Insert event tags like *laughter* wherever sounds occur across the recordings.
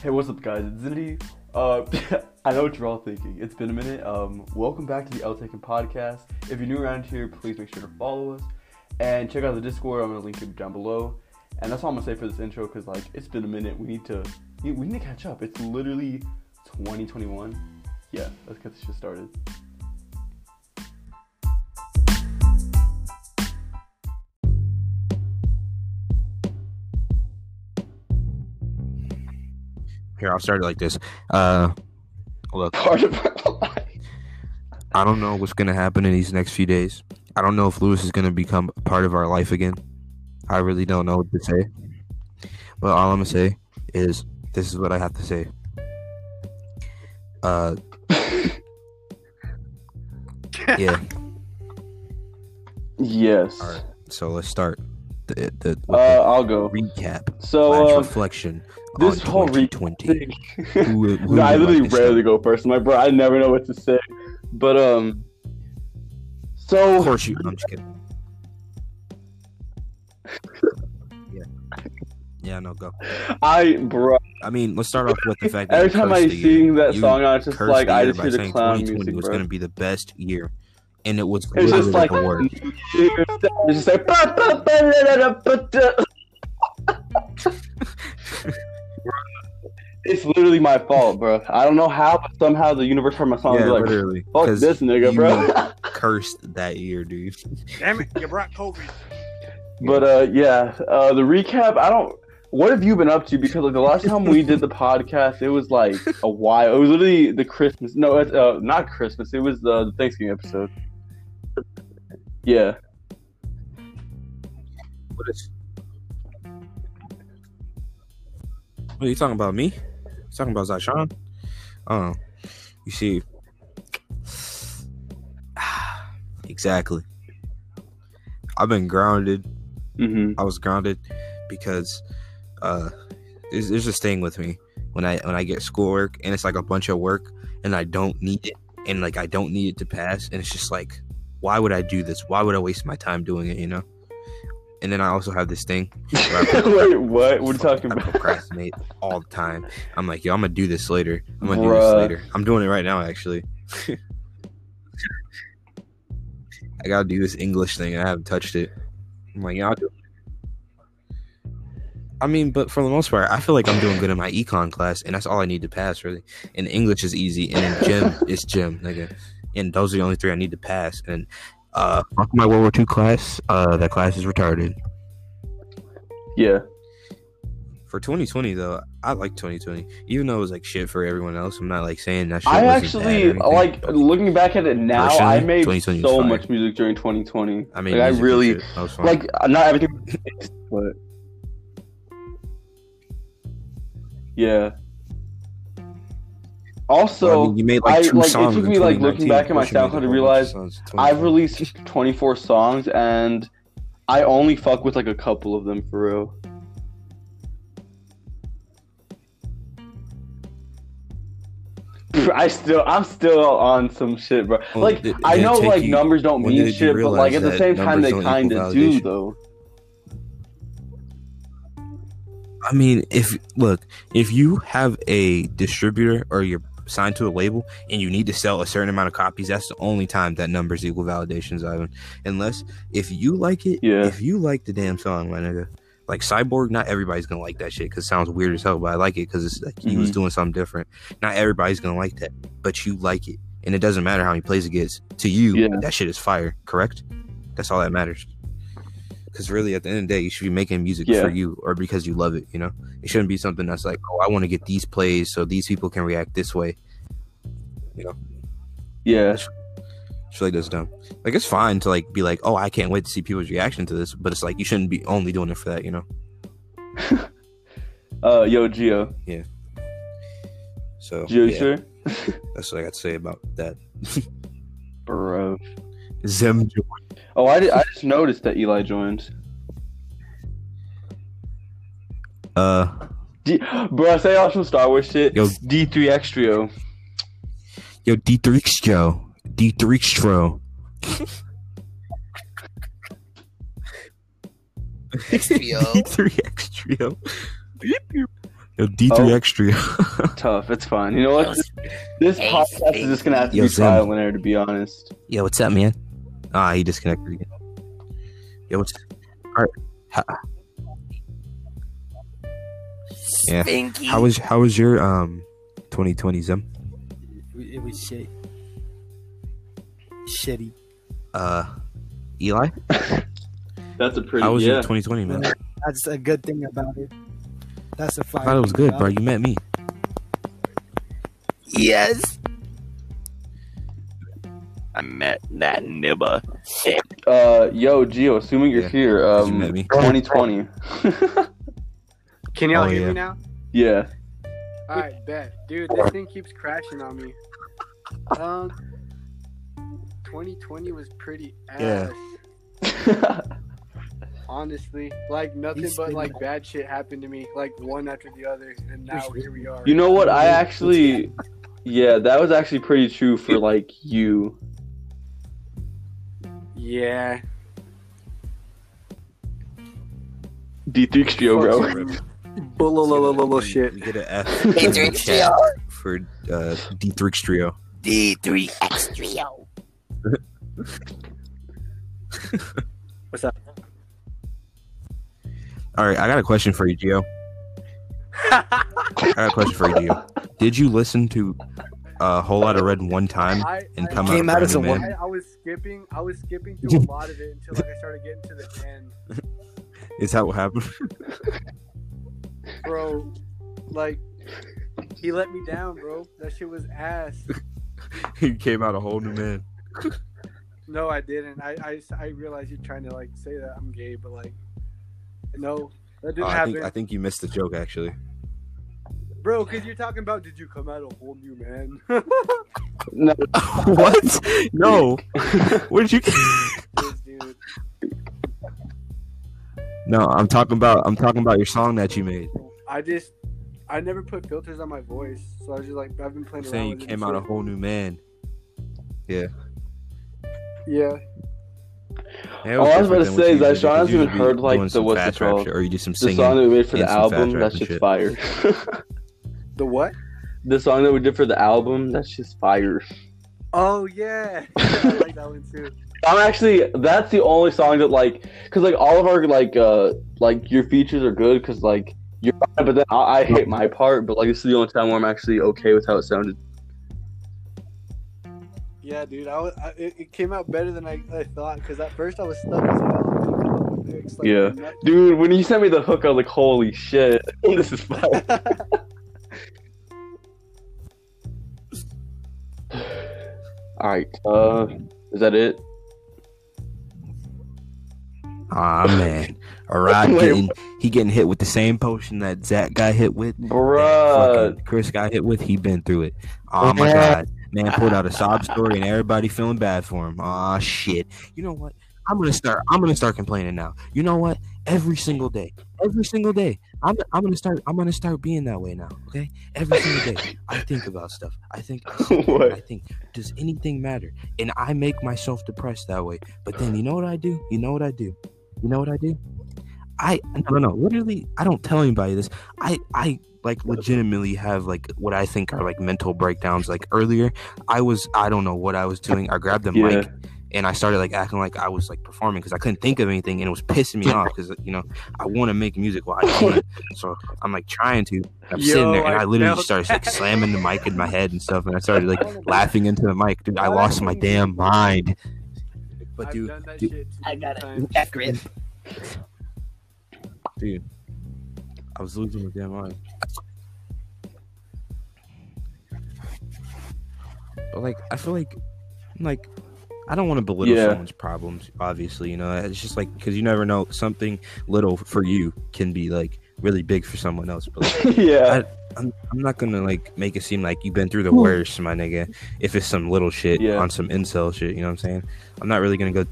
Hey, what's up, guys? It's Zindy. Uh, *laughs* I know what you're all thinking. It's been a minute. Um, welcome back to the L Taken podcast. If you're new around here, please make sure to follow us and check out the Discord. I'm gonna link it down below. And that's all I'm gonna say for this intro, cause like it's been a minute. We need to we need to catch up. It's literally 2021. Yeah, let's get this shit started. Here, I'll start it like this. Uh, look, Part of our life. I don't know what's gonna happen in these next few days. I don't know if Lewis is gonna become part of our life again. I really don't know what to say. But all I'm gonna say is this is what I have to say. Uh, *laughs* yeah. Yes. All right. So let's start the the with Uh, I'll go. recap So uh, reflection this whole re- 2020. thing. Who- *laughs* who no, I literally like rarely go first. My bro, I never know what to say. But um, so Of course you. I'm just kidding. *laughs* yeah. Yeah. No. Go. I bro, I mean, let's start off with the fact that every time I sing that You song, I was just like, I just hear the clown 2020 music, was going to be the best year, and it was It's just literally like the worst. *laughs* it's just like *laughs* literally my fault, bro. I don't know how, but somehow the universe heard my song. Yeah, like, literally. fuck 'cause this nigga, bro. *laughs* cursed that year, dude. Damn it, you brought COVID. but uh, yeah, uh, the recap. I don't. What have you been up to? Because like the last time we did the podcast, it was like a while. It was literally the Christmas. No, it's uh, not Christmas. It was the, the Thanksgiving episode. Yeah. What is? What are you talking about? Me? You talking about Zyshawn? Oh, you see. *sighs* exactly. I've been grounded hmm I was grounded because uh there's, there's this thing with me when I when I get schoolwork and it's like a bunch of work and I don't need it and like I don't need it to pass and it's just like why would I do this? Why would I waste my time doing it, you know? And then I also have this thing *laughs* where I, Wait, what? You talking I about? procrastinate all the time. I'm like, yo, I'm gonna do this later. I'm gonna do this later. I'm doing it right now actually. *laughs* I gotta do this English thing. I haven't touched it. I'm like, yeah, I'll do it. I mean, but for the most part, I feel like I'm doing good in my econ class, and that's all I need to pass, really. And English is easy, and gym *laughs* is gym, nigga. And those are the only three I need to pass. And uh, fuck my World War II class. Uh, that class is retarded. Yeah. For 2020 though, I like 2020, even though it was like shit for everyone else. I'm not like saying that. Shit I wasn't actually bad like looking back at it now. I made 2020 so much music during 2020. I mean, like, I really shit, was like not everything, but yeah. Also, I mean, you made like two like, it took me, like, looking back at my Of course you made SoundCloud to realize bunch of songs in I've released 24 songs and I only fuck with like a couple of them for real. I still, I'm still on some shit, bro. Well, like, did- I did know, like, you- numbers don't mean shit, but like at the same time, they kind of do, though. I mean, if look, if you have a distributor or you're signed to a label and you need to sell a certain amount of copies, that's the only time that numbers equal validations, Ivan. Unless if you like it, Yeah. if you like the damn song, my nigga. Like Cyborg, not everybody's gonna like that shit because it sounds weird as hell, but I like it because it's like he was Mhm. doing something different. Not everybody's gonna like that, but you like it, and it doesn't matter how many plays it gets. To you, Yeah. that shit is fire. Correct? That's all that matters. Because really, at the end of the day, you should be making music Yeah. for you or because you love it. You know, it shouldn't be something that's like, oh, I want to get these plays so these people can react this way. You know? Yeah. It's really just dumb. Like it's fine to like be like, oh, I can't wait to see people's reaction to this, but it's like you shouldn't be only doing it for that. You know. *laughs* Uh, yo, Geo. So Geo, yeah, sure? that's what I got to say about that. *laughs* Bro. Zem. Oh, I, did, I just noticed that Eli joined. Uh, D- bro, say all some Star Wars shit. Yo. D3 Extrio. yo, D three Extro, D three Extro. Extrio. *laughs* D three Extro. Yo, D three Oh. extra. *laughs* Tough. It's fine. You know what? This, this podcast is just gonna have to Yo, be Sam. trial and error, to be honest. Yo, what's up, man? Ah, he disconnected again. Yo, what's all right? Yeah. Stinky. how was how was your um 2020 Zim? It was shit. Shitty. Uh, Eli, *laughs* That's a pretty. how was yeah. your 2020, man? That's a good thing about it. That's a I fire. thought it was good, bro. You met me. Yes. I met that nibba. Uh, yo, Geo, Assuming you're Yeah, here, 'cause you um, met me. 2020. Can y'all Oh, hear yeah. me now? yeah. All right, bet, dude. This thing keeps crashing on me. Um, 2020 was pretty ass. Yeah. *laughs* Honestly, like nothing He's but like bad shit happened to me, like one after the other, and now here we are. you know what? I actually, yeah, that was actually pretty true for like you. Yeah. D3 Trio, bro. Fuck *laughs* Bull shit. You get an F *laughs* D3 in the for uh, D3 Trio. D3X Trio. What's up? All right, I got a question for you, Gio. *laughs* I got a question for you, Gio. Did you listen to a whole lot of Red one *laughs* time I, and I- come Came out out as a brand one- man? I, I was skipping. I was skipping through a *laughs* lot of it until like I started getting to the end, *laughs* Is that what happened? bro. Like he let me down, bro. That shit was ass. he came out a whole new man. No, I didn't. I I, I realize you're trying to like say that I'm gay, but like, no, that Oh, didn't I happen, think I think you missed the joke actually. Bro. Because you're talking about did you come out a whole new man? *laughs* No. *laughs* what? No. *laughs* Where did you? No, I'm talking about I'm talking about your song that you made. I just I never put filters on my voice, so I was just like I've been I'm playing saying you came out a whole new man. Yeah, Yeah, Oh, I was about to say, is that usually do, Sean 'cause hasn't even heard, like, the- some what's it fast called? shit, or you do some singing, The song that we made for the and some fast album, rap that's and just shit. fire. The what? the song that we did for the album, that's just fire. Oh yeah, *laughs* I like that one too. I'm actually that's the only song that like because like all of our like uh like your features are good because like you're fine, but then I, I hate my part but like this is the only time where I'm actually okay with how it sounded. Yeah, dude, I, was, I it, came out better than I, I thought because at first I was stuck as hell. I couldn't come up with lyrics, like, Yeah. Dude, when you sent me the hook, I was like, holy shit, *laughs* this is fire. *laughs* all right, uh, is that it? Ah *laughs* man, a rod Wait, getting he getting hit with the same potion that Zach got hit with. Bruh. Chris got hit with. He been through it. Oh my god, man pulled out a sob story and everybody feeling bad for him. Ah shit. You know what? I'm gonna start. I'm gonna start complaining now. You know what? Every single day, every single day, I'm I'm gonna start. I'm gonna start being that way now. Okay, every single day, I *laughs* think about stuff. I think. I, *laughs* sit there and What? I think. Does anything matter? And I make myself depressed that way. But then you know what I do? You know what I do? You know what I do? I no no no. Literally, I don't tell anybody this. I I like legitimately have like what I think are like mental breakdowns. Like earlier, I was I don't know what I was doing. I grabbed the Yeah. mic and I started like acting like I was like performing because I couldn't think of anything and it was pissing me *laughs* off because you know I want to make music while I can. So I'm like trying to. I'm sitting there and I, I literally felt started like slamming the mic in my head and stuff, and I started like *laughs* laughing into the mic, dude. I lost my damn mind. But I've dude, done that dude- shit too I got times. it. That grip. dude, I was losing my damn mind. But like, I feel like, like, I don't want to belittle Yeah. someone's problems. Obviously, you know, it's just like because you never know something little for you can be like really big for someone else. But like, *laughs* yeah. I'm, I'm not gonna like make it seem like you've been through the hmm. worst, my nigga. If it's some little shit Yeah. on some incel shit, you know what I'm saying? I'm not really gonna go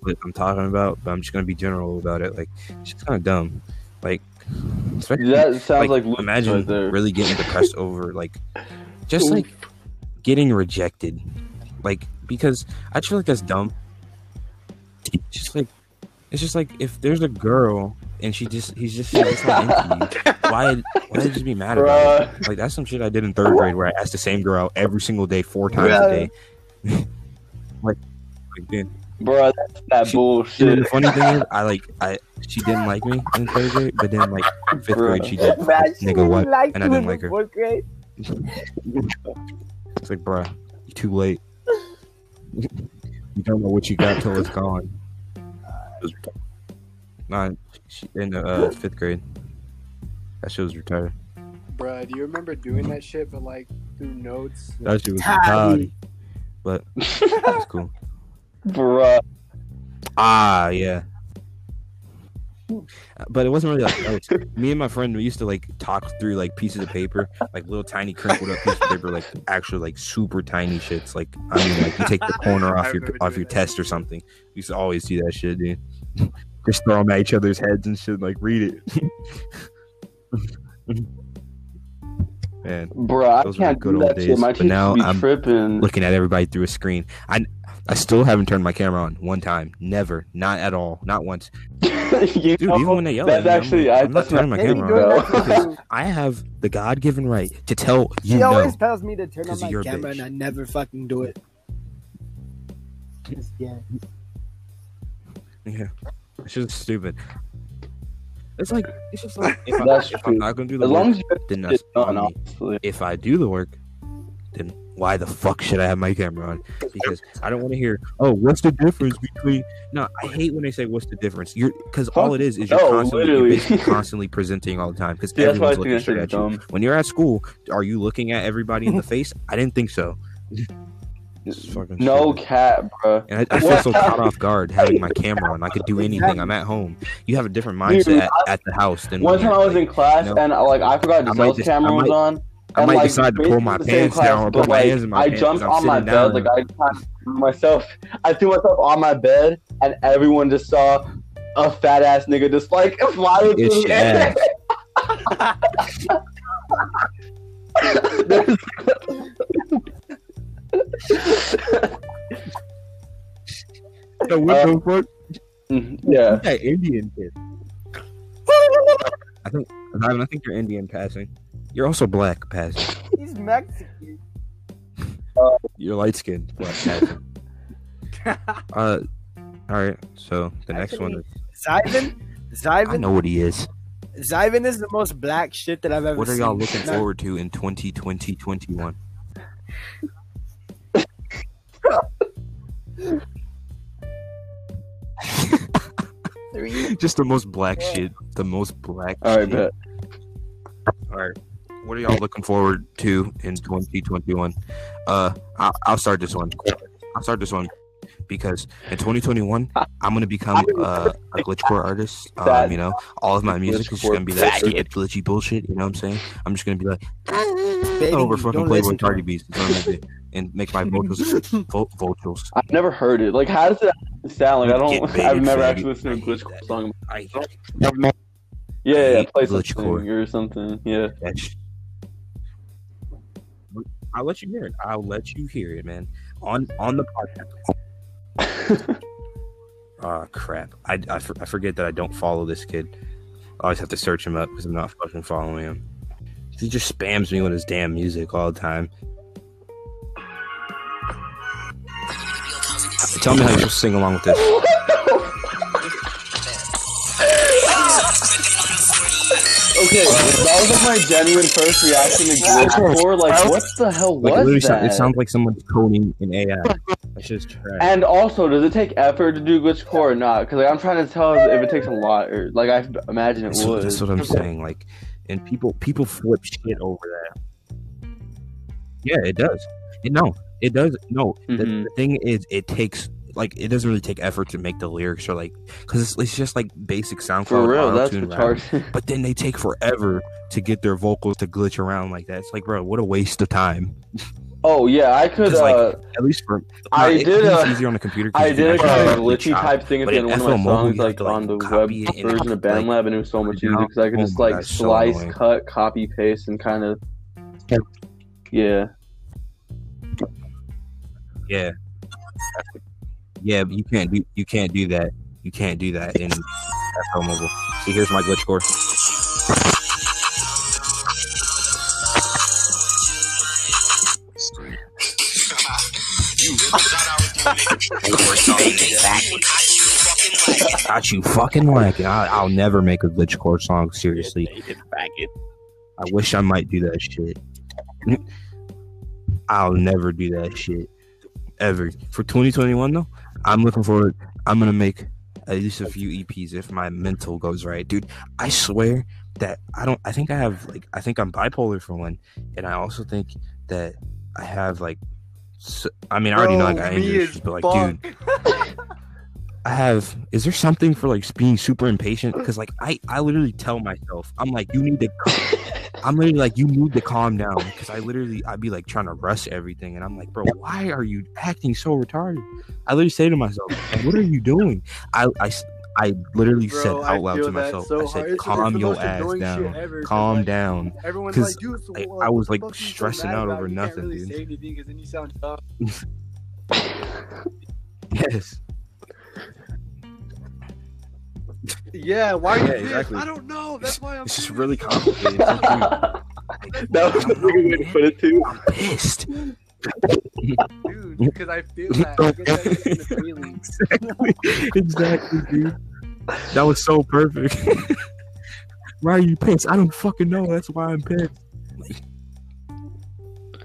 what I'm talking about, but I'm just gonna be general about it. Like, it's just kind of dumb. Like, that sounds like, like, imagine right really getting depressed over like just like *laughs* getting rejected like because i just feel like that's dumb it's just like it's just like if there's a girl and she just he's just, she's not into you. *laughs* Why why did you be mad about it? Like that's some shit I did in third grade where I asked the same girl out every single day, four times a day. *laughs* like, like dude, Bruh, that's that She- bullshit. And the funny thing is, I like I she didn't like me in third grade, but then like fifth grade she did. Nigga, what? And I didn't like her. Fourth grade. *laughs* It's like, bruh, you too late. You don't know what you got till it's gone. Nah, she, in the uh, fifth grade, that shit was retired. Bruh, do you remember doing that shit, but like through notes? That shit was Tiny. retired, but *laughs* it's cool. Bruh. Ah, yeah. *laughs* But it wasn't really like notes. Me and my friend we used to like talk through like pieces of paper, like little tiny crinkled up pieces of paper, like actually like super tiny shits. Like I mean, like you take the corner *laughs* off your off your that. test or something. We used to always do that shit, dude. *laughs* Just throw them at each other's heads and shit. Like read it. Man, Bruh, I can't the good do old that shit. My but now be I'm tripping. looking at everybody through a screen. I I still haven't turned my camera on one time. Never, not at all, not once. *laughs* you Dude, know, even when they yell that's at me, I'm like, I, I'm not turning my camera on bro. that *laughs* because too. I have the God given right to tell you She no. always tells me to turn on 'Cause my camera, bitch. and I never fucking do it. Just, yeah. Yeah, it's just stupid. It's like it's just like if, I, That's if true. I'm not gonna do the As work, long as you then that's it on me. honestly. If I do the work, then why the fuck should I have my camera on? Because I don't want to hear, oh, what's the difference between? No, I hate when they say what's the difference. You're because all it is is you're No, constantly, you're *laughs* constantly presenting all the time because See, that's why I everyone's looking straight at you. dumb. When you're at school, are you looking at everybody in the *laughs* face? I didn't think so. No cat, bro. And I, I feel so caught off guard having my camera on. I could do *laughs* anything. I'm at home. You have a different mindset Dude, at, at the house than One time I was in class you know, and uh, like I forgot I might camera I was on. I might like, decide to pull my basically the same pants down or put my hands in my I pants jumped and I'm on my bed, like I myself. I threw myself on my bed, and everyone just saw a fat ass nigga just like *laughs* flying through the air. *laughs* So what the uh, fuck? Mm, yeah, That Indian kid. I think Ivan, I think you're Indian passing. You're also black passing. He's Mexican. *laughs* You're light skinned black passing. *laughs* uh, all right. So the next one is Zyvan? I know what he is. Zyvan is the most black shit that I've ever seen. What are y'all looking forward to in 2020 21? *laughs* Just the most black shit. The most black. all right, shit. bet. All right. What are y'all looking forward to in 2021? Uh, I'll, I'll start this one. I'll start this one because in 2021, I'm gonna become uh, a glitchcore artist. Um, you know, all of my music is just gonna be that stupid glitchy bullshit. You know what I'm saying? I'm just gonna be like, Baby, oh, fucking don't Playboi listen to Carti him. Beats, That's what I'm gonna do. and make my vocals *laughs* vo- vocals. I've never heard it. Like, how does it sound? Like, I don't. baited, I've never faggot. actually listened to a glitch song. I Yeah, yeah, hate play glitchcore. something or something. Yeah. that sh- I'll let you hear it. I'll let you hear it, man. On on the podcast. Oh *laughs* crap! I, I, for- I forget that I don't follow this kid. I always have to search him up because I'm not fucking following him. He just spams me with his damn music all the time. Tell me how you're supposed to sing along with this. *laughs* Okay, that was like my genuine first reaction to glitchcore. Like, what the hell was literally that? it sounds like someone's coding in AI. That's just trash. And also, does it take effort to do Glitch Core or not? Because like, I'm trying to tell if it takes a lot, or like I imagine it That's, would. what- that's what I'm saying. Like, and people people flip shit over that. Yeah, it does. It, no, it does. No, the, Mhm. the thing is, it takes like it doesn't really take effort to make the lyrics or like because it's, it's just like basic SoundCloud For real, that's retarded. But then they take forever to get their vocals to glitch around like that. It's like, bro, what a waste of time. oh yeah, I could. like, uh, At least for I did, It's uh, easier on the computer. I did a kind of glitchy type thing at the end of one of my songs, like to, like, on the web copy it and version of BandLab, and it was so much easier because I could Oh just like God, slice, annoying. cut, copy, paste, and kind of. Yeah. Yeah. Yeah, but you can't do you can't do that. You can't do that in FL Mobile. See, here's my glitch core. *laughs* Got you fucking like I, I'll never make a glitch core song. Seriously, I wish I might do that shit. *laughs* I'll never do that shit ever. For 2021 though, I'm looking forward. I'm gonna make at least a few EPs if my mental goes right, dude. I swear that I don't. I think I have like I think I'm bipolar for one, and I also think that I have like. I mean, I already know I got Bro, anger me as issues, but like, fuck. dude, *laughs* I have. Is there something for like being super impatient? Because like I, I literally tell myself, I'm like, you need to. I'm literally like, you need to calm down because I literally, I'd be like trying to rush everything, and I'm like, bro, why are you acting so retarded? I literally say to myself, what are you doing? I I, I literally Bro, said out loud to myself, so I hard. said, It's- it's calm your ass down, ever, calm like, down. Everyone's 'Cause like, I- I was, like, you so stressing out over nothing, really dude. say then you sound dumb. *laughs* Yes, Yeah, why are you Yeah, exactly. I don't know. That's why I'm. it's just really complicated. It's like, dude, *laughs* that was a good way to put it too. I'm pissed. dude, because I feel that. I get that in the feelings. *laughs* exactly, exactly, dude. That was so perfect. *laughs* why are you pissed? I don't fucking know. That's why I'm pissed.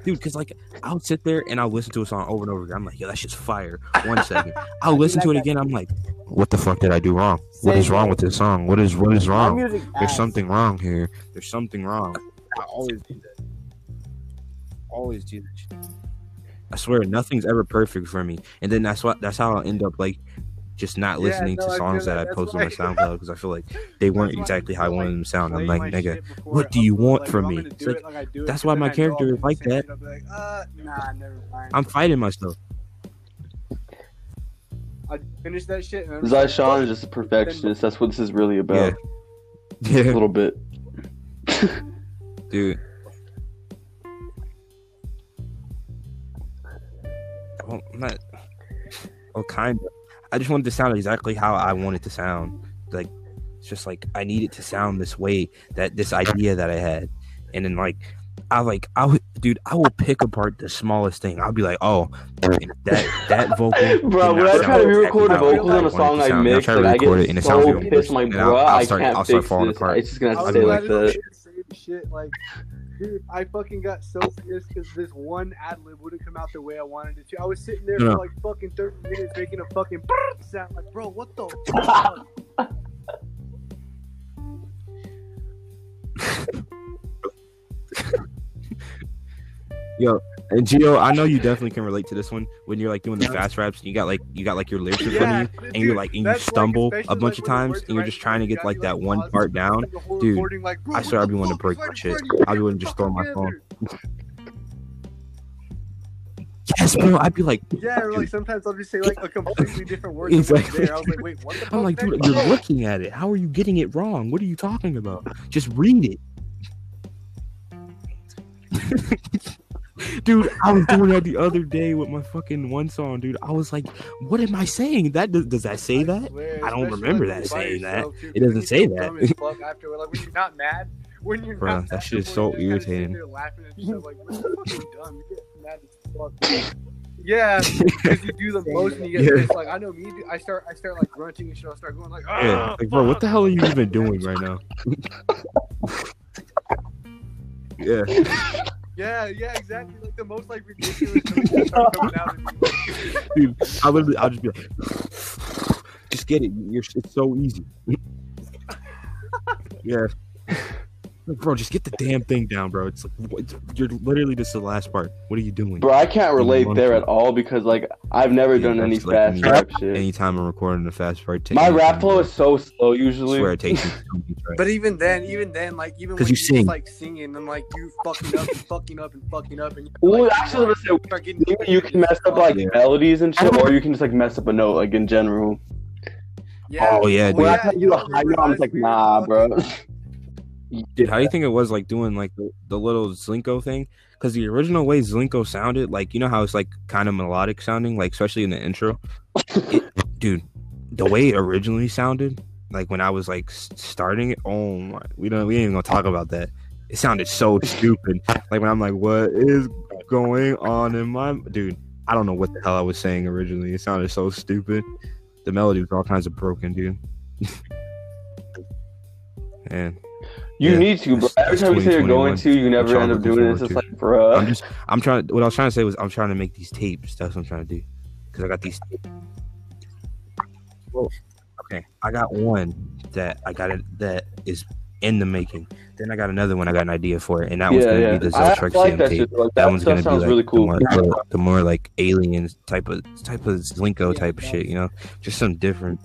Like, dude, because like I'll sit there and I'll listen to a song over and over again. I'm like, yo, that shit's fire. One *laughs* second, I'll listen to it again. I'm like, what the fuck did I do wrong? What is wrong with this song? What is what is wrong? There's ass. something wrong here. There's something wrong. I always do that. Always do that. I swear, nothing's ever perfect for me, and then that's what that's how I'll end up like just not Yeah, listening no, to feel songs that that. I posted post on my *laughs* SoundCloud because I feel like they weren't exactly how I feel wanted them to sound. I'm like, nigga, what do you want Like, from me? It's like- it like it, that's why my character is like that. I'll be like, uh, nah, never mind. I'm fighting myself. I finished that shit. And I'm Zai just Sean is just a perfectionist. That's what this is really about. *laughs* A Yeah, little bit. dude. Well, I'm not. Well, kind of. I just wanted to sound exactly how I wanted to sound. Like, it's just like I need it to sound this way. That this idea that I had, and then like, I like, I would, dude, I will pick apart the smallest thing. I'll be like, oh, that that vocal. *laughs* Bro, when I try to re-record a vocal on a wanted it to song I sound. And I'll mix, try to like, I record get it and it so pissed, my bro, I'll, I'll I start, can't I'll start fix falling this. apart. It's just gonna I was stay like that. the shit. Like, dude, I fucking got so pissed because this one ad lib wouldn't come out the way I wanted it to. I was sitting there No. for like fucking 30 minutes making a fucking *laughs* sound. Like, bro, what the *laughs* fuck? And Gio, I know you definitely can relate to this one when you're like doing the fast raps. And you got like you got like your lyrics in front of you, and you're like and you stumble especially, a bunch of like, the times, and you're just trying to get like that one part down. Dude, like, I swear I'd be wanting to break my shit. of? I'd be wanting to just throw my phone. Yes, bro. I'd be like, Yeah, or like sometimes I'll just say like a completely different word. Exactly. I was like, wait, what the? *laughs* I'm like, dude, you're looking at it. How are you getting it wrong? What are you talking about? Just read it. *laughs* dude, I was doing that the other day with my fucking one song, dude. I was like, what am I saying? That does, does that say that? swear, I don't remember like, that by saying that. yourself, too, It doesn't say that. dumb as after, like when you're not mad, when you're Bruh, not that shit is you're so just kinda irritating. laughing at yourself, like, "Man, you're fucking dumb. You get mad as fuck. Yeah, because you do the *laughs* most and you get Yeah. pissed. Like I know me, I start, I start like grunting and shit. I start going like, Yeah, "Ah, like, bro, what the hell are you even doing right now? *laughs* yeah, *laughs* Yeah, yeah, exactly. Like the most like ridiculous *laughs* coming out of dude. I literally, I'll just be like, just get it. You're, it's so easy. *laughs* yeah. Like, bro, just get the damn thing down, bro. It's like what, it's- you're literally just the last part. What are you doing? Bro, I can't relate there at all because like I've never Yeah, done any that's like fast me. rap shit. Anytime I'm recording a fast part, My rap flow is so slow I usually. swear it takes me *laughs* right? But even then, even then, like even 'Cause when you you sing. just like singing and like you fucking up and fucking up and fucking up and you Well, like, actually, let's say start getting you, you can mess up like Yeah. melodies and shit, or you can just like mess up a note like in general. yeah. Oh, yeah, When. I tell you a high note, I'm just like, nah, bro. Dude, how do you think it was like doing like the, the little Zlinko thing? Because the original way Zlinko sounded, like you know how it's like kind of melodic sounding, like especially in the intro. It, *laughs* dude, the way it originally sounded, like when I was like starting it. Oh my, we don't we ain't even gonna talk about that. It sounded so stupid. Like when I'm like, what is going on in my dude? I don't know what the hell I was saying originally. It sounded so stupid. The melody was all kinds of broken, dude. *laughs* and You Yeah, need to, bro. Every time you say you're going to, you never end up doing it. It's just like, bro. I'm just I'm trying. What I was trying to say was I'm trying to make these tapes. That's what I'm trying to do. Because I got these. Well, okay, I got one that I got it that is in the making. Then I got another one. I got an idea for it, and that one's gonna yeah. be the Zeltrix like that tape. Like, That, that one's gonna be like really cool. the, more, the, the more like aliens type of type of Zlinko type of shit. You know, just some different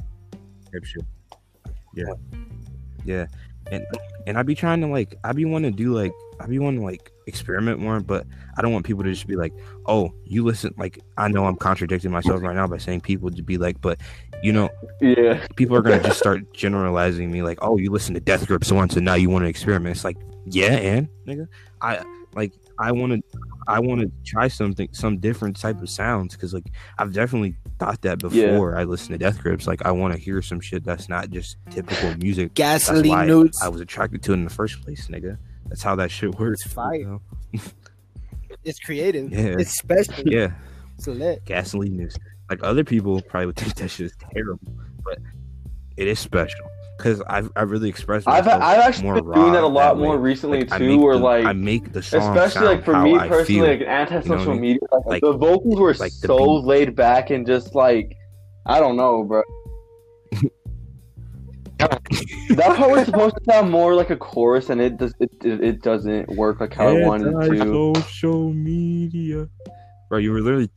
type shit. Yeah, yeah, and and I'd be trying to like I'd be wanting to do like I'd be wanting to like experiment more, but I don't want people to just be like, oh, you listen. Like I know I'm contradicting myself right now by saying people to be like, but you know, Yeah, people are gonna just start generalizing me like, oh, you listen to Death Grips once and now you want to experiment. It's like, yeah, and nigga, I like I want to I want to try something, some different type of sounds because like I've definitely thought that Yeah. before I listen to Death Grips. Like I want to hear some shit that's not just typical music. Gasoline nudes. I was attracted to it in the first place, nigga. That's how that shit works. It's fire. you know? *laughs* It's creative. Yeah. It's special. Yeah. It's lit. gasoline news. Like other people probably would think that shit is terrible, but it is special because I've I really expressed. I've myself I've actually been doing that a lot way. more recently Like, too, where the- like I make the song especially like for me personally, like anti-social what I mean? media, like, Like- the vocals were like so laid back and just like I don't know, bro. that part was supposed to sound more like a chorus, and it does it, it, it doesn't work like how I wanted it to. Social media, bro. You were literally,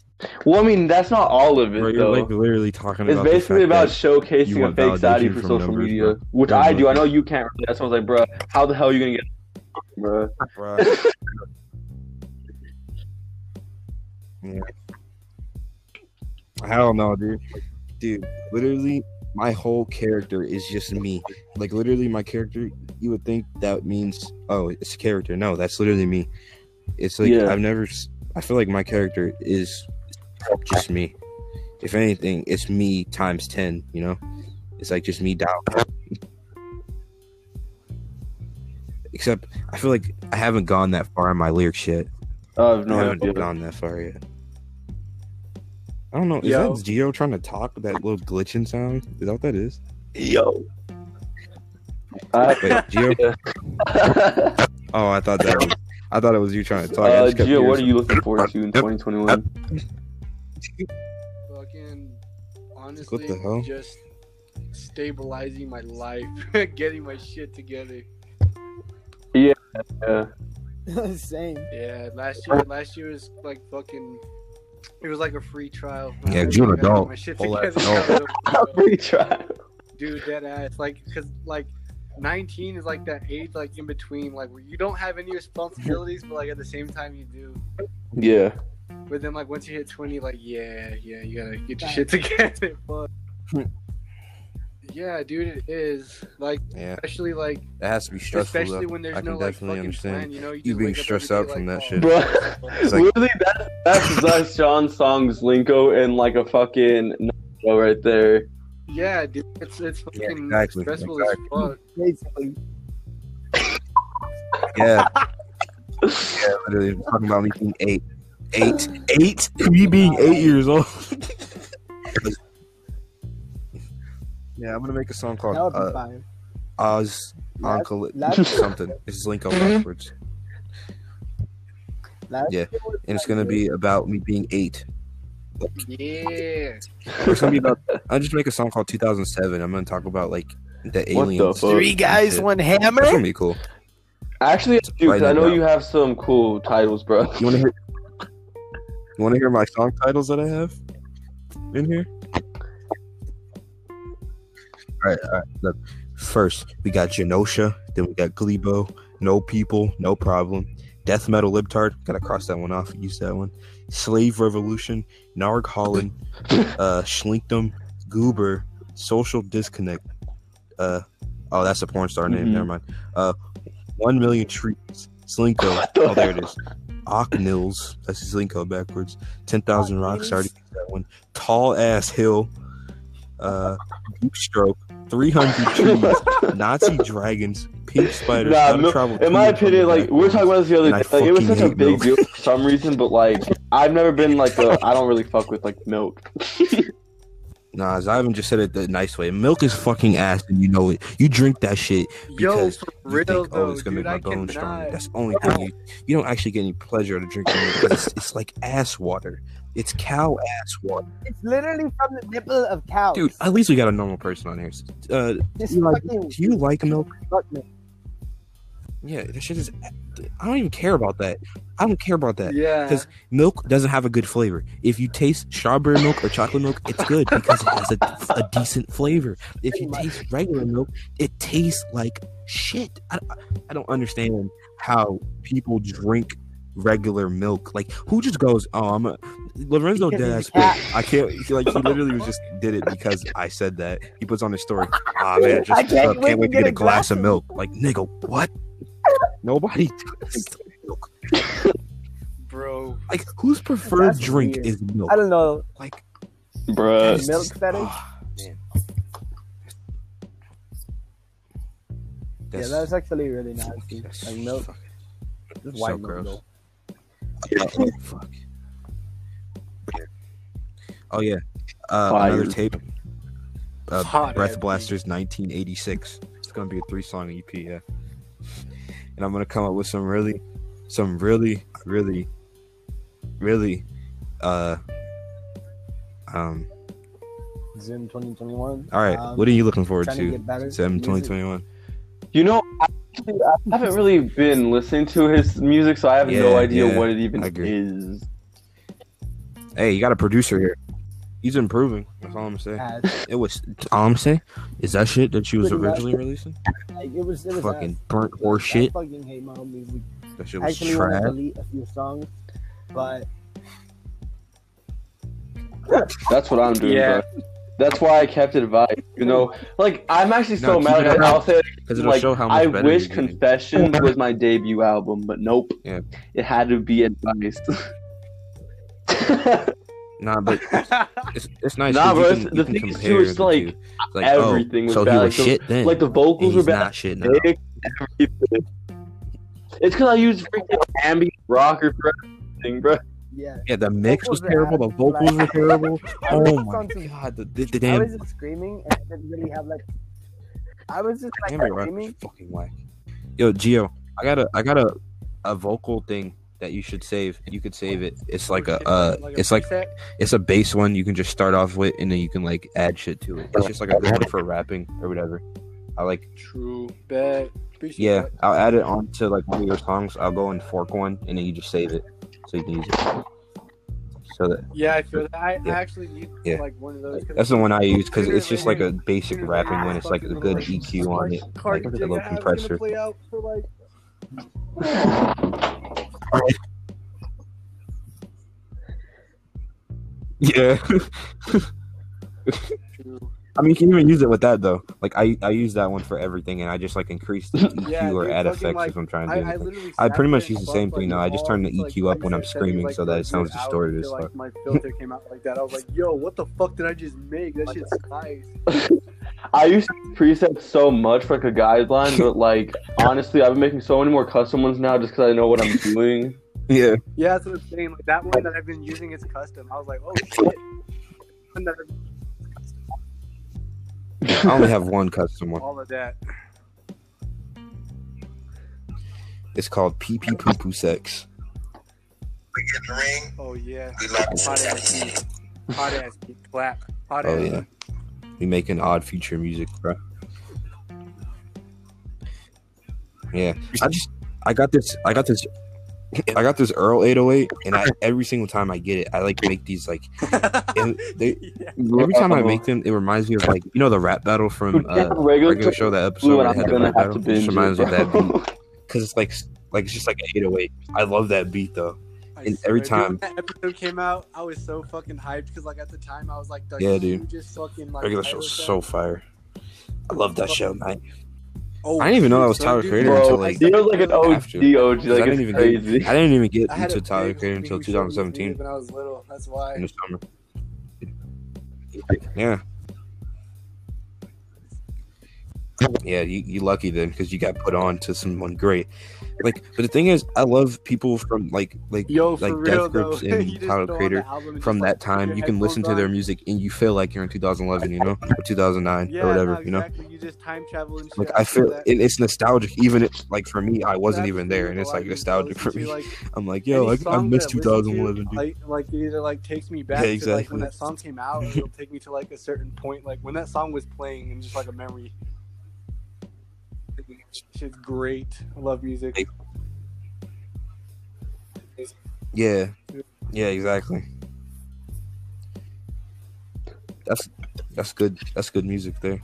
Well, I mean that's not all of it bro. You're though. like literally talking it's about. the basically fact about that- showcasing a fake side validation for social numbers, media, bro. which I do. I know you can't. Really. That's why I was like, bro, how the hell are you gonna get, *laughs* bro? bro. *laughs* yeah. I don't know, dude. Dude, literally, my whole character is just me. Like, literally, my character. You would think that means, oh, it's a character. No, that's literally me. It's like Yeah. I've never. I feel like my character is just me. If anything, it's me times ten. You know, it's like just me down. Except, I feel like I haven't gone that far in my lyrics yet. I have no I haven't idea. gone that far yet. I don't know. Is Yo. that Geo trying to talk? That little glitching sound? Is that what that is? Yo. I- Wait, Geo? *laughs* Oh, I thought that was. I thought it was you trying to talk. Uh, Gio, what are you looking forward to in 2021? Fucking honestly, the hell? just stabilizing my life, *laughs* getting my shit together. Yeah. *laughs* Same. Yeah, last year, last year was like fucking. It was like a free trial. Yeah, I 'cause you're an gotta get adult. my shit Whole together. *laughs* Free trial. Dude, dead ass. Like, cause like. 19 is like that age, like in between, like where you don't have any responsibilities, but like at the same time you do. Yeah. But then like once you hit 20, like yeah, yeah, you gotta get your shit together. *laughs* But hmm. yeah, dude, it is like Yeah, especially like that has to be stressful. especially though. when there's I no can like definitely fucking understand plan. You know, you, you just being stressed out day, from like, that oh, shit. Bro, It's like- literally, that's that's that's Sean Song's lingo and like a fucking no right there. Yeah, dude, it's it's Yeah, fucking exactly, stressful exactly. as fuck. Basically. Yeah, *laughs* yeah. Literally talking about me being eight, eight, eight. Me being eight years old. *laughs* yeah, I'm gonna make a song called That would be uh, fire. Oz Last- Uncle last- something. It's Linko *laughs* backwards. Yeah, and it's gonna be about me being eight. Yeah, It's gonna be about. I'll just make a song called 2007. I'm gonna talk about like the What the aliens. Three guys, Shit. one That's hammer. gonna be cool. Actually, dude, 'cause Write I know down. you have some cool titles, bro. You wanna hear? You wanna hear my song titles that I have in here? All right, all right. Look, first we got Genosha, then we got Glebo, No People, No Problem, Death Metal Libtard. Gotta cross that one off. Use that one. Slave Revolution, Narg Holland, *laughs* uh, Schlinkdom, Goober, Social Disconnect. Uh, oh, that's a porn star name. Mhm. Never mind. Uh, One Million Trees, Slinko. *laughs* Oh, there it is. Ocknils. That's Slinko backwards. Ten thousand rocks. I already that one. Tall ass hill. Uh, stroke. 300 *laughs* trees, Nazi dragons, pink spiders. Nah, travel in my opinion, like we were talking about this the other day. Like, it was such a big milk. deal for some reason, but like I've never been like a. I don't really fuck with like milk. *laughs* Nah, Zyvan just said it the nice way. Milk is fucking ass, and you know it. You drink that shit Yo, because for you real think, though, oh, it's gonna dude, make my I bones stronger. cannot. That's the only thing you. You don't actually get any pleasure out of drinking it because it's, it's like ass water. It's cow ass water, It's literally from the nipple of cows. dude. At least we got a normal person on here. Uh, do you like, do you like milk? fuck me. Yeah, that shit is. I don't even care about that. I don't care about that. Yeah. Because Milk doesn't have a good flavor. If you taste strawberry milk or chocolate milk, it's good because it has a, a decent flavor. If you taste regular milk, it tastes like shit. I, I don't understand how people drink regular milk. Like, who just goes, "Oh, I'm a Lorenzo did dead he's ass a cat. bitch." I can't. He, like, he literally was just did it because I said that. He puts on his story. Ah man, *laughs* just I can't uh, wait can't wait to get get a a glass of milk. Like, nigga, what? Nobody *laughs* does milk. bro. Like, whose preferred That's drink weird. is milk? I don't know. Like, Bruh. Milk fetish? Ah, man. yeah, that's actually really nasty. that's Like milk, fucking- just so white milk. gross. though. Oh, fuck. Oh yeah, uh, Fire. another tape. Uh, Hot Breath Blasters 1986. It's gonna be a three song EP, yeah. And I'm gonna come up with some really, some really, really, really, uh, um. Zoom 2021. All right, Um, what are you looking forward to to? get better. 2021. You know, actually, I haven't really been listening to his music, so I have no idea yeah, what it even is. Hey, you got a producer here. He's improving. That's all I'm saying. Ass. It was all I'm saying is that shit that she was Pretty much. originally releasing. Like, it was, it was Fucking ass. burnt horse I shit. fucking hate my music. That shit was actually want to delete a few songs, but That's what I'm doing, Yeah. bro. That's why I kept it vibed. You know, like I'm actually so No, mad. at Like. I'll say it Because it'll like, show how much I better wish you're getting. Was my debut album, but nope. Yeah. It had to be advised. *laughs* Nah, but *laughs* it's, it's nice. Nah, 'cause bro, you can, the you can thing is, too, it's like, two. Like everything oh, was so bad. he Like, was the- shit then. like the and vocals were bad. not shit now. Everything. It's because I used freaking ambient rocker for everything, bro. yeah. Yeah, the mix was Vocals were terrible. The ass, vocals were *laughs* terrible. I was Oh my on god, the, the, the I was just screaming and I didn't really have like. I was just like ambient rock screaming. fucking whack. Yo, Gio, I got a I got a a vocal thing that you should save. You could save it. It's like a uh, it's like it's a base one you can just start off with, and then you can like add shit to it. It's just like a good one for rapping or whatever. I like true. Bet. Appreciate Yeah, that. I'll add it onto like one of your songs. I'll go and fork one, and then you just save it so you can use it. So that Yeah, I feel that. I, Yeah. I actually need Yeah. like one of those. that's the one I use because it's just like a basic rapping one. It's like a good EQ on it, like a little I was gonna compressor. play out for like *laughs* Yeah. I mean you can even use it with that though. Like I I use that one for everything, and I just like increase the EQ Yeah, or dude, add effects like, if I'm trying to I, do I anything. literally I pretty much use the same thing like, now. I just turn the EQ up when I'm screaming like, so that it sounds distorted as till, like. My filter came out like that. I was like, "Yo, what the fuck did I just make? That *laughs* shit's nice." *laughs* I used presets so much for like a guideline, but like honestly, I've been making so many more custom ones now just because I know what I'm doing. Yeah, Yeah, that's what I'm saying. Like that one that I've been using is custom. I was like, "Oh shit." I only have one custom one. All of that. It's called Pee Pee Poo Poo Sex. Oh yeah. Hot ass beat. Hot ass beat. Clap. Hot Oh ass. yeah, we making odd future music, bro. Yeah, I just I got this I got this *laughs* I got this Earl 808, and I, every single time I get it, I like make these like *laughs* they, Yeah. every time I make them, it reminds me of like you know the rap battle from uh, regular, regular show that episode where I'm had the rap battle. It reminds me of that beat because it's like like it's just like an 808. I love that beat though. I And every time- when that episode came out, I was so fucking hyped because like at the time I was like, the Yeah, dude. hugest fucking like Regular title show's so fire. I love that show, man. Oh, I didn't even know that was son, Tyler dude, Creator bro, until, like, he was like an OG, after. OG, I didn't even crazy. I didn't even get into Tyler big Creator until who showed me his 2017 When I was little, that's why. in the summer. Yeah, Yeah, you, you lucky then because you got put on to someone great. Like, but the thing is, I love people from like like Yo, like real Death Grips though. *laughs* and Tyler Creator the album and from that time. You can listen headphones to their music and you feel like you're in 2011, you know, or 2009 Yeah, or whatever, no, you know. You just time travel and. Like I feel it, it's nostalgic. Even if, like for me, I wasn't even there, and it's like nostalgic for me. Like, *laughs* I'm like, yo, any I, miss that I listen 2011, to, dude. Like, like it either like takes me back Yeah, to like exactly. when that song came out, it'll take me to like a certain point, like when that song was playing, and just like a memory. Shit's great. I love music. Yeah, yeah, exactly. That's that's good. That's good music there,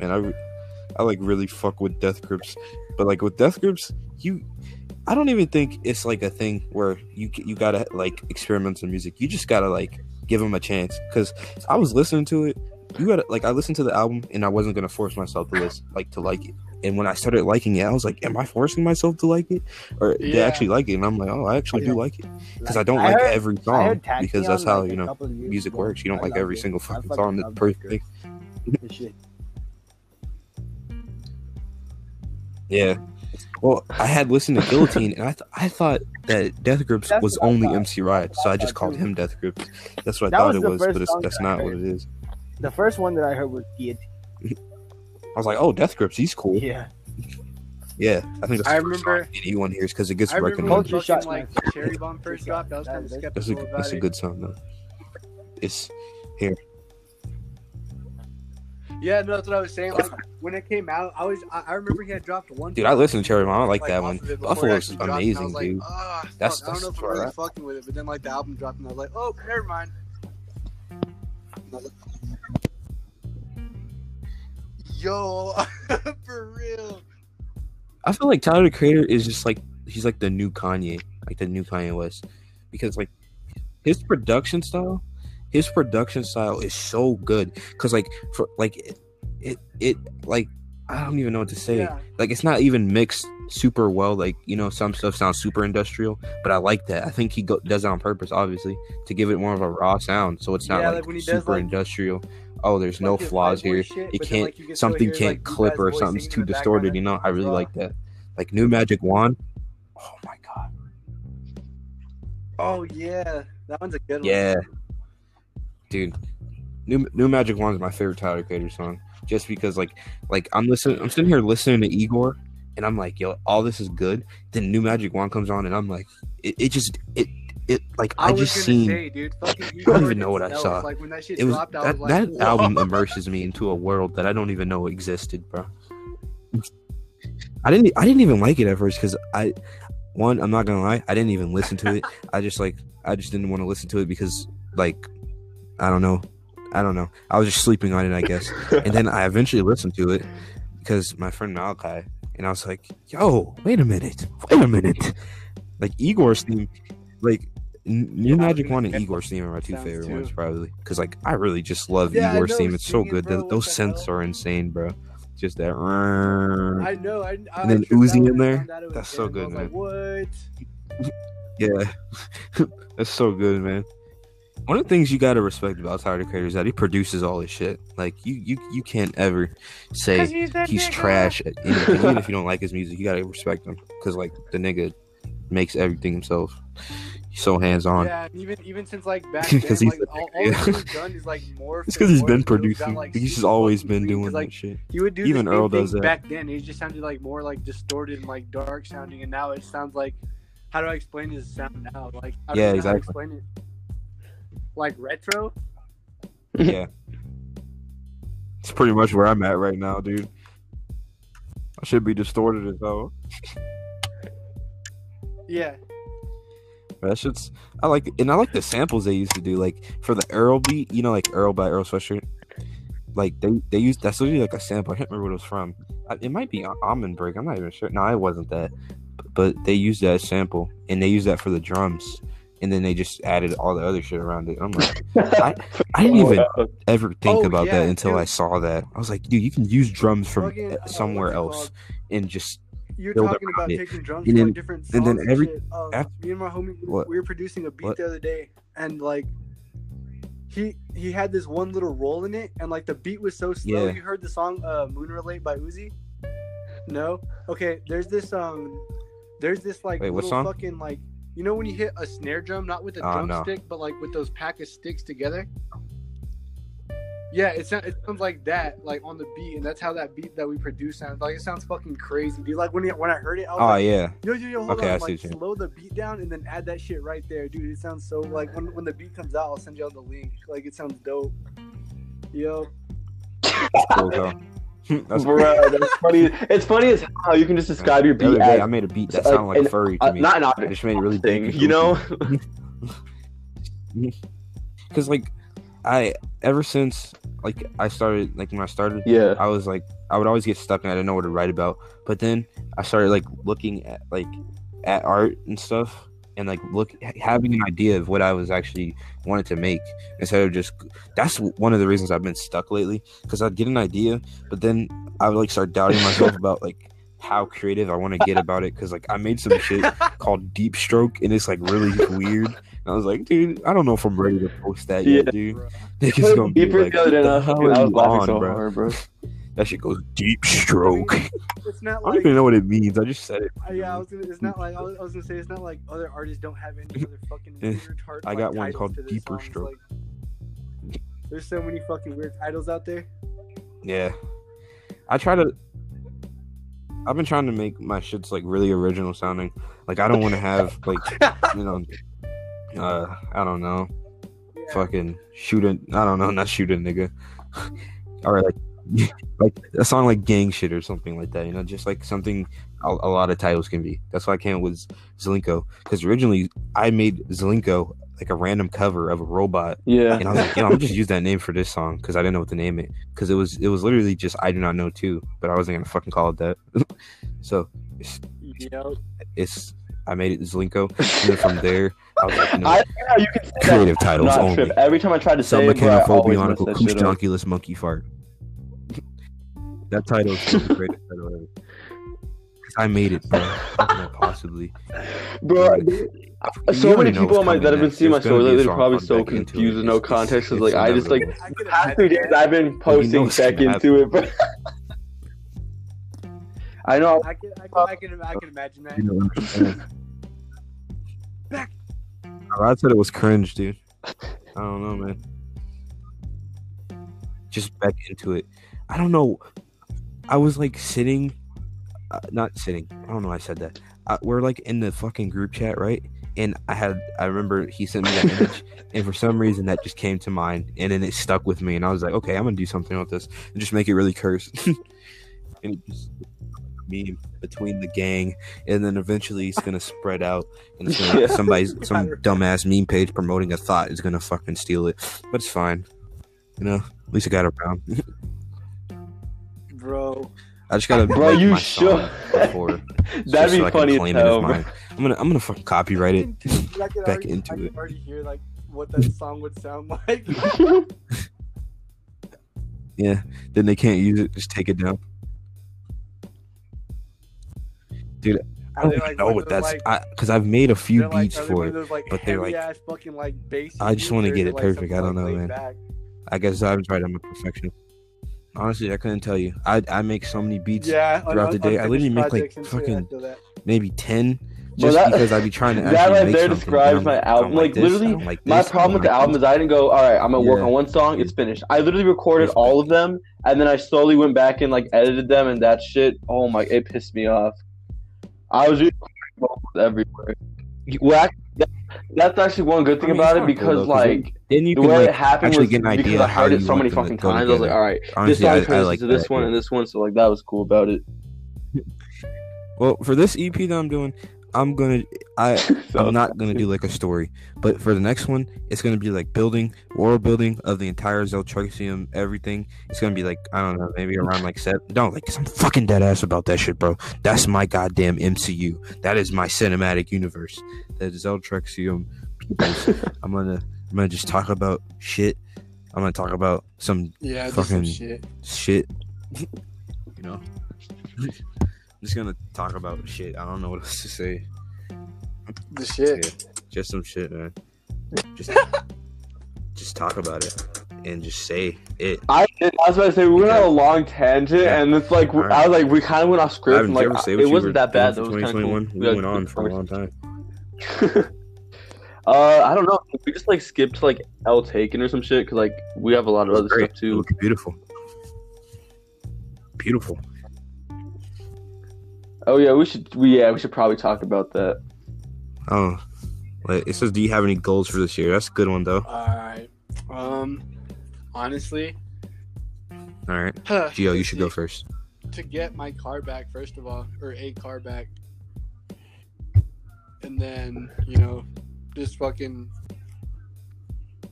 man. I I like really fuck with Death Grips, but like with Death Grips, you. I don't even think it's like a thing where you you gotta like experiment with music. You just gotta like give them a chance. Cause I was listening to it. You gotta like I listened to the album and I wasn't gonna force myself to listen like to like it. And when I started liking it, I was like, "Am I forcing myself to like it, or do I actually like it?" And I'm like, "Oh, I actually do like it." because I don't I like heard- every song because that's how like, you know couple of years music ago. works. You don't I like every it. single fucking fucking song. That's that perfect. Yeah. Well, I had listened to Guillotine, and I th- I thought that Death Grips That's was only. MC Ride, so I just called him Death Grips. That's what I That thought was it was, but it's, that's not what it is. The first one that I heard was Guillotine. *laughs* I was like, oh, Death Grips, he's cool. Yeah. Yeah, I think that's I first remember- song anyone hears because it gets I remember when recognized. Culture fucking, like. Cherry Bomb first dropped. I was kind of That's a- That's a skeptical about that's a good song though. It's here. Yeah, no, that's what I was saying. Like when it came out, I was I, I remember he had dropped one. dude, I listened to Cherry Bomb. I like that one. of it before it Buffalo's actually dropped, and I amazing, was like, dude. "Ah, That's- fuck, I don't know that's if I'm really alright. fucking with it. But then like the album dropped, and I was like, oh, never mind. Yo, *laughs* for real. I feel like Tyler the Creator is just like he's like the new Kanye, like the new Kanye West, because like his production style, his production style is so good. Cause like for like it, it, it like I don't even know what to say. Yeah. Like it's not even mixed super well. Like you know some stuff sounds super industrial, but I like that. I think he go, does it on purpose, obviously, to give it more of a raw sound, so it's not Yeah, like, like he does, super like- industrial. Oh, there's no Like his flaws here. shit, It can't like, you something hear, can't like, clip or something's too distorted. You know, I really like that. Like New Magic Wand. Oh my god. Oh yeah, that one's a good one. Yeah, dude. New New Magic Wand is my favorite Tyler Creator song, just because like like I'm listening, I'm sitting here listening to Igor, and I'm like, yo, all this is good. Then New Magic Wand comes on, and I'm like, it, it just it it like I, I, just seen. say, dude, fucking I don't even know what I saw. Like when that shit it was dropped, that, was like, that "Whoa." album immerses me into a world that I don't even know existed, bro. I didn't I didn't even like it at first because I one I'm not gonna lie I didn't even listen to it. *laughs* I just like I just didn't want to listen to it because like I don't know I don't know I was just sleeping on it I guess. And then I eventually listened to it because my friend Malachi and I was like, "Yo, wait a minute, wait a minute!" Like Igor's theme, like New Yeah, Magic Wand and say Igor's theme are my two favorite too. ones, probably. Because like I really just love Yeah, I Igor's theme. It's so good. bro, Th- what those the synths are insane, bro. Just that. I know. I, I And then Uzi in there? found out it was That's so good, like, what? Yeah, that's so good, man. One of the things you gotta respect about Tyler the Creator is that he produces all his shit. Like you, you, you can't ever say he's trash. At anything. Even if you don't like his music, you gotta respect him because like the nigga makes everything himself. So hands on. Yeah, even even since like *laughs* back then, 'Cause he's like all, *laughs* all yeah. he's done is like more. It's because he's been producing. he's just always been doing like that shit. he would do Even Earl does that. back then. It just sounded like more like distorted and like dark sounding, and now it sounds like. How do I explain his sound now? Like Yeah, know how to exactly. explain it. Like retro. *laughs* yeah. It's pretty much where I'm at right now, dude. I should be distorted as hell. Yeah, That shit's I like and I like the samples they used to do, like for the Earl beat, you know, like Earl by Earl Sweatshirt. Like they they used that's literally like a sample. I can't remember what it was from. I- It might be Amen Break. I'm not even sure. No, it wasn't that. But they used that sample and they used that for the drums. And then they just added all the other shit around it. I'm like, I, I didn't even ever think Oh, about yeah, that until. I saw that. I was like, dude, you can use drums from Fucking, somewhere else and just You're talking about it. taking drums And then- different songs and then and every- shit. Uh, af- me and my homie, we- What? we were producing a beat What? the other day, and like he he had this one little roll in it, and like the beat was so slow. Yeah. You heard the song uh, "Moon Relate" by Uzi? No. Okay. There's this um, there's this like Wait, little fucking like you know when you hit a snare drum, not with a Oh, no. drumstick, but like with those pack of sticks together. Yeah, it sounds it sounds like that, like on the beat, and that's how that beat that we produce sounds. Like it sounds fucking crazy, dude. Like when it, when I heard it, I was Oh like, yeah. Yo, yo, yo, hold Okay, I on. see Like, you mean. slow the beat down and then add that shit right there, dude. It sounds so like when, when the beat comes out, I'll send you all the link. Like it sounds dope. Yo, Cool, though. *laughs* That's Bro, that's funny. It's funny as how you can just describe your The other beat day, as I made a beat that sounded like an- a furry to uh, me. not an I object just made it really big. you know. *laughs* because like I ever since like I started like when I started, yeah. I was like I would always get stuck and I didn't know what to write about. But then I started like looking at like at art and stuff and like look having an idea of what I was actually wanted to make instead of just that's one of the reasons I've been stuck lately because I'd get an idea but then I would like start doubting myself *laughs* about like how creative I want to get about it because like I made some shit *laughs* called Deep Stroke and it's like really weird I was like dude I don't know if I'm ready to post that Yeah. yet dude bro. *laughs* Niggas gonna be like, the "What I the hell was, I are was you laughing on, so bro?" hard, bro. *laughs* That shit goes deep stroke. I *laughs* it's not i don't even know what it means. I just said it. uh, yeah, I was gonna. It's not like I was, I was gonna say. It's not like other artists don't have any other fucking Eh, weird tart. I like, got one called Deeper songs, Stroke. like- there's so many fucking weird titles out there. Yeah, I try to. I've been trying to make my shits like really original sounding. Like I don't want to have like you know, uh, I don't know, Yeah. fucking shoot a. I don't know, *laughs* not shoot a nigga. *laughs* or like, *laughs* like a song like gang shit or something like that. You know, just like something a, a lot of titles can be. That's why I came with Zelenko because originally I made Zelenko like a random cover of a robot Yeah. and I was like, yo, I'm just use that name for this song because I didn't know what to name it because it was it was literally just I do not know too, but I wasn't gonna fucking call it that. so it's, Yo, it's I made it Zelenko, and then from there I was like, you know, *laughs* I you can say that. creative titles only. trip. Every time I tried to say it, bro, I always mess Submechanophobia that shit up. Kushjonkulus monkey fart. that title is the greatest title ever. I made it, bro. How can I possibly? Bro, You so many people on my that have been seeing my story lately. They're probably so Back Into It. confused with no context. Cause like I just like inevitable. past three days I've been posting back into it, bro. I know. I can, I can, I can, I can imagine that. You know what I'm saying? I said it was cringe, dude. I don't know, man. Just back into it. I don't know. I was like sitting, uh, not sitting. I don't know. why I said that. Uh, we're like in the fucking group chat, right? And I had, I remember he sent me that image, and for some reason that just came to mind, and then it stuck with me, and I was like, okay, I'm gonna do something with this, and just make it really curse. *laughs* and it just meme between the gang, and then eventually it's gonna spread out, and it's gonna, *laughs* Yeah. somebody's *laughs* some dumbass meme page promoting a thought is gonna fucking steal it, but it's fine, you know. At least I got around. bro. I just gotta *laughs* Bro, you song before. That'd be so funny as hell. I'm gonna I'm gonna fucking copyright it. Dude, I can back already, into it. already hear like what that song would sound like. Yeah. Then they can't use it. Just take it down. I don't even like, know one what of those, that's like- because I've made a few they're, like, beats for it. like, but they're, like- heavy-ass fucking like bass. I just wanna get it like, perfect. I don't know, man. back? I guess I haven't tried. I'm a perfectionist. Honestly, I couldn't tell you. I I make so many beats, Yeah, un- throughout the day. I literally make, like, projects and shit, I fucking- that. maybe ten, Bro, just that- because I'd be trying to *laughs* that actually right make there something. describes my album. don't Like, this, literally, don't like My problem with the album is I didn't go, all right, I'm gonna work on one song, it's finished. I literally recorded all of them, and then I slowly went back and like edited them, and that shit, oh my, it pissed me off. I was using everywhere. Well, actually, that, that's actually one good thing I mean, about it because though, like Then you the can way like it happened was get an idea because I heard it so many fucking times. I was like, all right, honestly, this song I, I turns like into this that, one yeah. and this one, so like that was cool about it. Well, for this EP that I'm doing, I'm gonna I *laughs* So- I'm not gonna do like a story, but for the next one, it's gonna be like building world building of the entire Zeltraxium, everything. It's gonna be like I don't know, maybe around like seven. Don't No, like 'cause I'm fucking dead ass about that shit, bro. That's my goddamn MCU. That is my cinematic universe. That Zeltraxium. *laughs* I'm gonna I'm gonna just talk about shit. I'm gonna talk about some Yeah, just some Fucking- shit. shit. *laughs* you know, I'm just gonna talk about shit. I don't know what else to say. The shit. Yeah, just some shit, man. Just *laughs* just talk about it and just say it. I, I was about to say we went on a long tangent, Yeah. and it's like Alright. I was like we kind of went off script. And, like say it what you were wasn't that bad. That was kind of 2021? cool. We had went on for a long *laughs* time. uh, I don't know. We just like skipped like L Taken or some shit because like we have a lot of other Great. stuff too. beautiful. Beautiful. Oh yeah, we should. We yeah, we should probably talk about that. Oh, like, it says, "Do you have any goals for this year?" That's a good one, though. All right. Um, honestly, All right, huh, *sighs* Gio, you should go first. to get my car back first of all, or a car back, and then you know, just fucking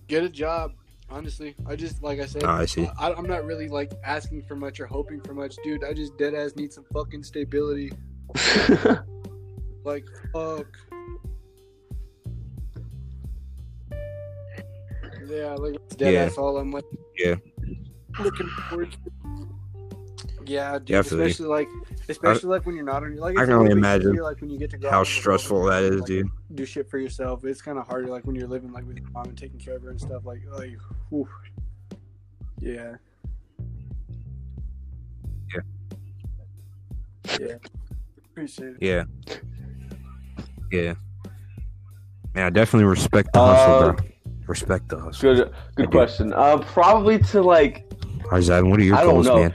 get a job. Honestly, I just like I said, Oh, I see. I, I'm not really like asking for much or hoping for much, dude. I just dead ass need some fucking stability. *laughs* Like fuck. Yeah, like dead Yeah. ass all I'm like. Yeah. Looking forward. to. Yeah, dude. Yeah, I feel you. especially like, especially like when you're not on. your Like I can only little bit imagine easier, like when you get to go How in the world stressful and, that is, like, dude. Do shit for yourself. It's kind of harder, like when you're living like with your mom and taking care of her and stuff. Like, like, whew. yeah. Yeah. Yeah. Appreciate it. Yeah. Yeah. Man, I definitely respect the hustle, Uh, bro. Respect the hustle. good, I good do. question. Uh, probably to like All right, Zad, what are your I goals, man?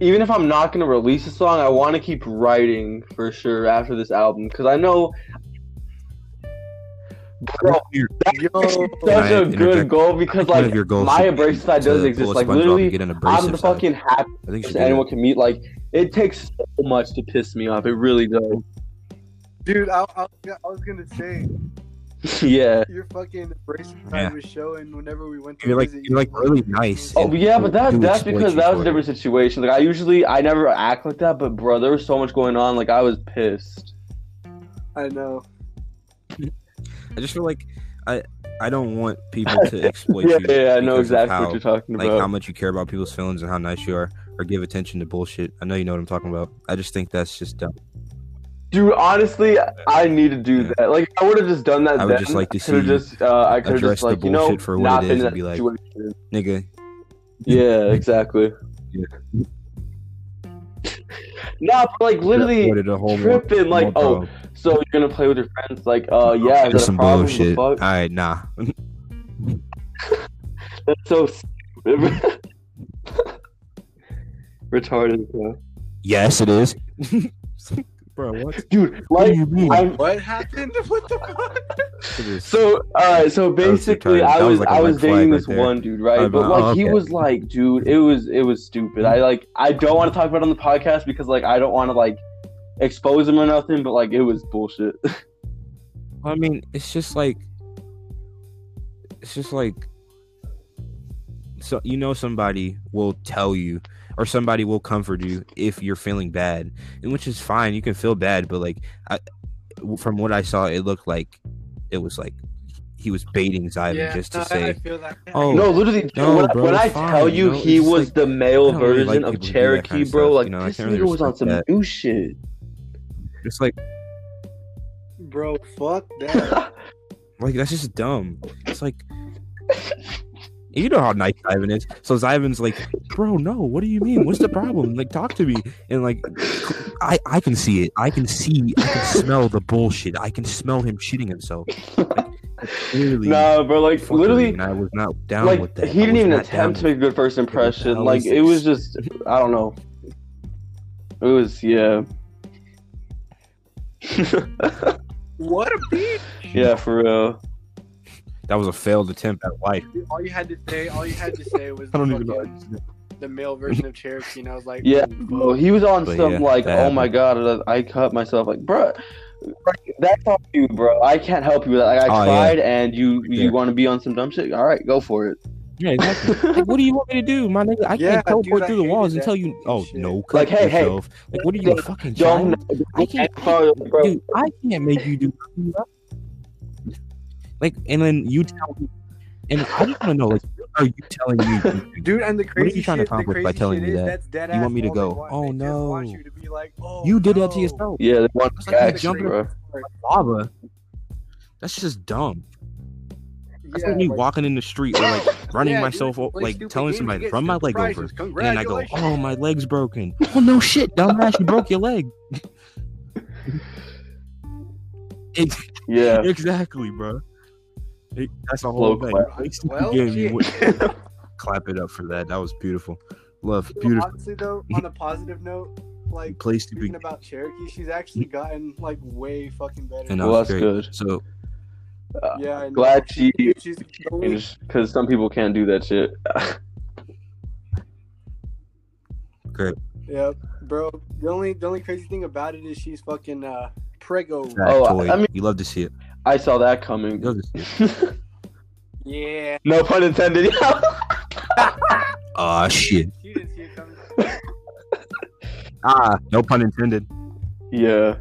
Even if I'm not gonna release a song, I want to keep writing for sure after this album because I know. Bro, Yo, such I a interject? good goal because like your goals my should be abrasive side does pull exist. Like literally, get an I'm abrasive the side. fucking happiest I think person anyone can meet. Like it takes so much to piss me off. It really does. dude, I, I, I was gonna say *laughs* yeah. your fucking abrasive Yeah. side was showing whenever we went to You're like visit you're like really nice. Oh yeah, but that that's because that was a different situation. Like I usually I never act like that, but bro, there was so much going on. Like I was pissed. I know. *laughs* I just feel like I I don't want people to *laughs* exploit Yeah, you. yeah, I know exactly how, what you're talking about. like how much you care about people's feelings and how nice you are, or give attention to bullshit. I know you know what I'm talking about. I just think that's just dumb. Dude, honestly, I need to do Yeah. that. Like, I would have just done that. I would then. just like to see just, uh, I could have just the like, you know, bullshit for what it been and be like- situation. Nigga, Yeah, exactly. Yeah. Nah, but like literally tripping. Like, more oh, problem. so you're gonna play with your friends? Like, uh, yeah, is That's some problem? Bullshit. All right, nah. *laughs* That's so stupid. *laughs* Retarded, bro. yes, it is. *laughs* Bro, what? Dude, What do you mean? I'm What happened? *laughs* What the fuck? So, alright, so basically, retarded. I was was like a I was dating right this there. one dude, right? Uh, but but- like oh, he was like, dude, it was it was stupid. I like I don't want to talk about it on the podcast because like I don't want to like expose him or nothing, but like it was bullshit. *laughs* I mean, it's just like, it's just like, so you know, somebody will tell you, or somebody will comfort you if you're feeling bad, and which is fine. You can feel bad, but like, I, from what I saw, it looked like it was like he was baiting Zyvan just to no, I- say, I feel that. "Oh, no, literally, no, when, I- bro, when I fine, tell you you know? he was like- the male I don't really version like of people who do that Cherokee, kind of bro, stuff, like you know? This can't really nigga was on some that. new shit. just like, Bro, fuck that. *laughs* like that's just dumb." It's like. *laughs* You know how nice Ivan is. So Ivan's like, bro, no, what do you mean? What's the problem? Like, talk to me. And like, I I can see it. I can see. I can smell the bullshit. I can smell him shitting himself. Like, like, clearly, Nah, bro, like literally, and I was not down like with that. he didn't even attempt to make a good first impression. Like it was just, I don't know. It was yeah, what a bitch. yeah, for real. With- That was a failed attempt at life. All you had to say, all you had to say *laughs* was I don't even know. the male version of Cherokee, and I was like, Yeah, oh, bro, he was on But some yeah, like, that oh my god, I cut myself. Like, bro, that's on you, bro. I can't help you with that. Like, I Oh, yeah. tried, and you Yeah. you want to be on some dumb shit. All right, go for it. Yeah, exactly. *laughs* like, what do you want me to do, my nigga? I Yeah, can't teleport dude, I through the walls and tell you. Oh shit. no, cut Like, hey, hey. Like, what are you, a fucking Don't, child? I can't. bro. Dude, I can't make you do nothing, bro. Like, and then you tell me, and I just want to know, like, what are you telling me? *laughs* Dude, and the crazy what are you trying to shit, the accomplish by telling me that? You want me to go, "Oh, They no." you to be like, oh, You did that to yourself. Yeah, they want It's like you action, jumping- bro. Lava. That's just dumb. That's Yeah, like me like- walking in the street or like *coughs* running Yeah, myself, dude, o- play like telling somebody, get run my leg over. And then I go, oh, my leg's broken. *laughs* Oh, no shit, dumbass, you broke your leg. Ex- *laughs* Yeah. exactly, bro. It- that's the whole Low thing. clap. Well, games, you *laughs* Clap it up for that. That was beautiful. Love, beautiful. Honestly, though, on a positive note, like Play speaking stupid. about Cherokee, she's actually gotten like way fucking better. And that Well, was that's great. good. So yeah, I know. Glad she she's because some people can't do that shit. *laughs* Great. Yeah, bro. The only the only crazy thing about it is she's fucking uh prego. Oh, I- I mean- you love to see it. I saw that coming. You love to see it. *laughs* Yeah. no pun intended. *laughs* Ah, shit. She didn't see it coming. *laughs* Ah, no pun intended. yeah.